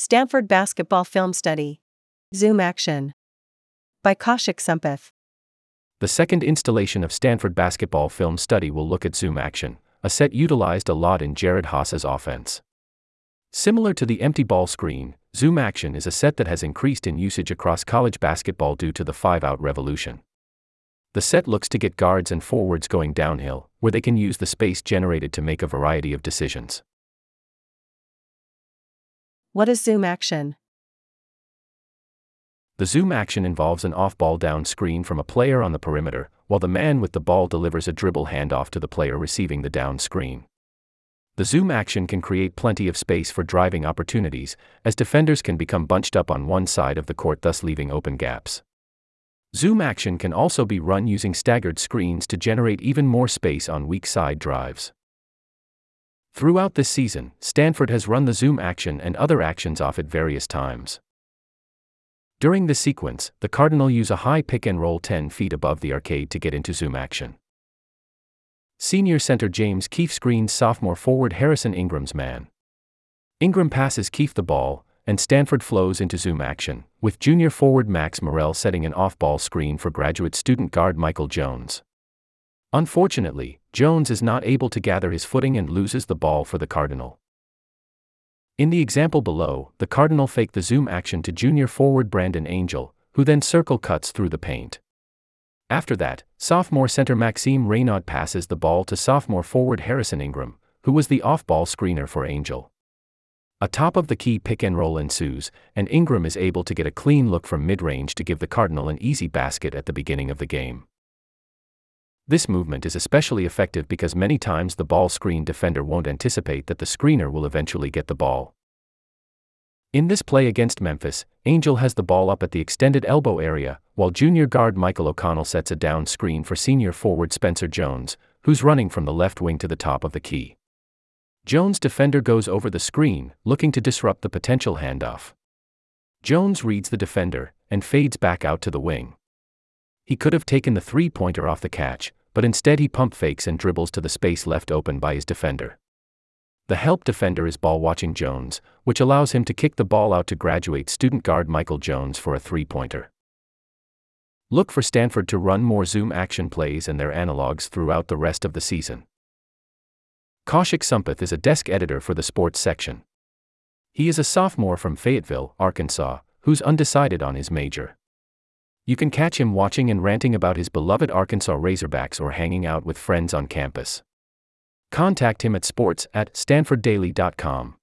Stanford Basketball Film Study. Zoom Action. By Kaushik Sampath. The second installation of Stanford Basketball Film Study will look at zoom action, a set utilized a lot in Jerod Haase's offense. Similar to the empty ball screen, zoom action is a set that has increased in usage across college basketball due to the five out revolution. The set looks to get guards and forwards going downhill, where they can use the space generated to make a variety of decisions. What is zoom action? The zoom action involves an off ball down screen from a player on the perimeter, while the man with the ball delivers a dribble handoff to the player receiving the down screen. The zoom action can create plenty of space for driving opportunities, as defenders can become bunched up on one side of the court, thus leaving open gaps. Zoom action can also be run using staggered screens to generate even more space on weak side drives. Throughout this season, Stanford has run the zoom action and other actions off at various times. During this sequence, the Cardinal use a high pick and roll 10 feet above the arcade to get into zoom action. Senior center James Keefe screens sophomore forward Harrison Ingram's man. Ingram passes Keefe the ball, and Stanford flows into zoom action, with junior forward Max Murrell setting an off ball screen for graduate student guard Michael Jones. Unfortunately, Jones is not able to gather his footing and loses the ball for the Cardinal. In the example below, the Cardinal fake the zoom action to junior forward Brandon Angel, who then circle cuts through the paint. After that, sophomore center Maxime Raynaud passes the ball to sophomore forward Harrison Ingram, who was the off ball screener for Angel. A top of the key pick and roll ensues, and Ingram is able to get a clean look from mid range to give the Cardinal an easy basket at the beginning of the game. This movement is especially effective because many times the ball screen defender won't anticipate that the screener will eventually get the ball. In this play against Memphis, Angel has the ball up at the extended elbow area, while junior guard Michael O'Connell sets a down screen for senior forward Spencer Jones, who's running from the left wing to the top of the key. Jones' defender goes over the screen, looking to disrupt the potential handoff. Jones reads the defender and fades back out to the wing. He could have taken the three pointer off the catch, but instead he pump fakes and dribbles to the space left open by his defender. The help defender is ball watching Jones, which allows him to kick the ball out to graduate student guard Michael Jones for a three pointer. Look for Stanford to run more zoom action plays and their analogs throughout the rest of the season. Kaushik Sampath is a desk editor for the sports section. He is a sophomore from Fayetteville, Arkansas, who's undecided on his major. You can catch him watching and ranting about his beloved Arkansas Razorbacks or hanging out with friends on campus. Contact him at sports at stanforddaily.com.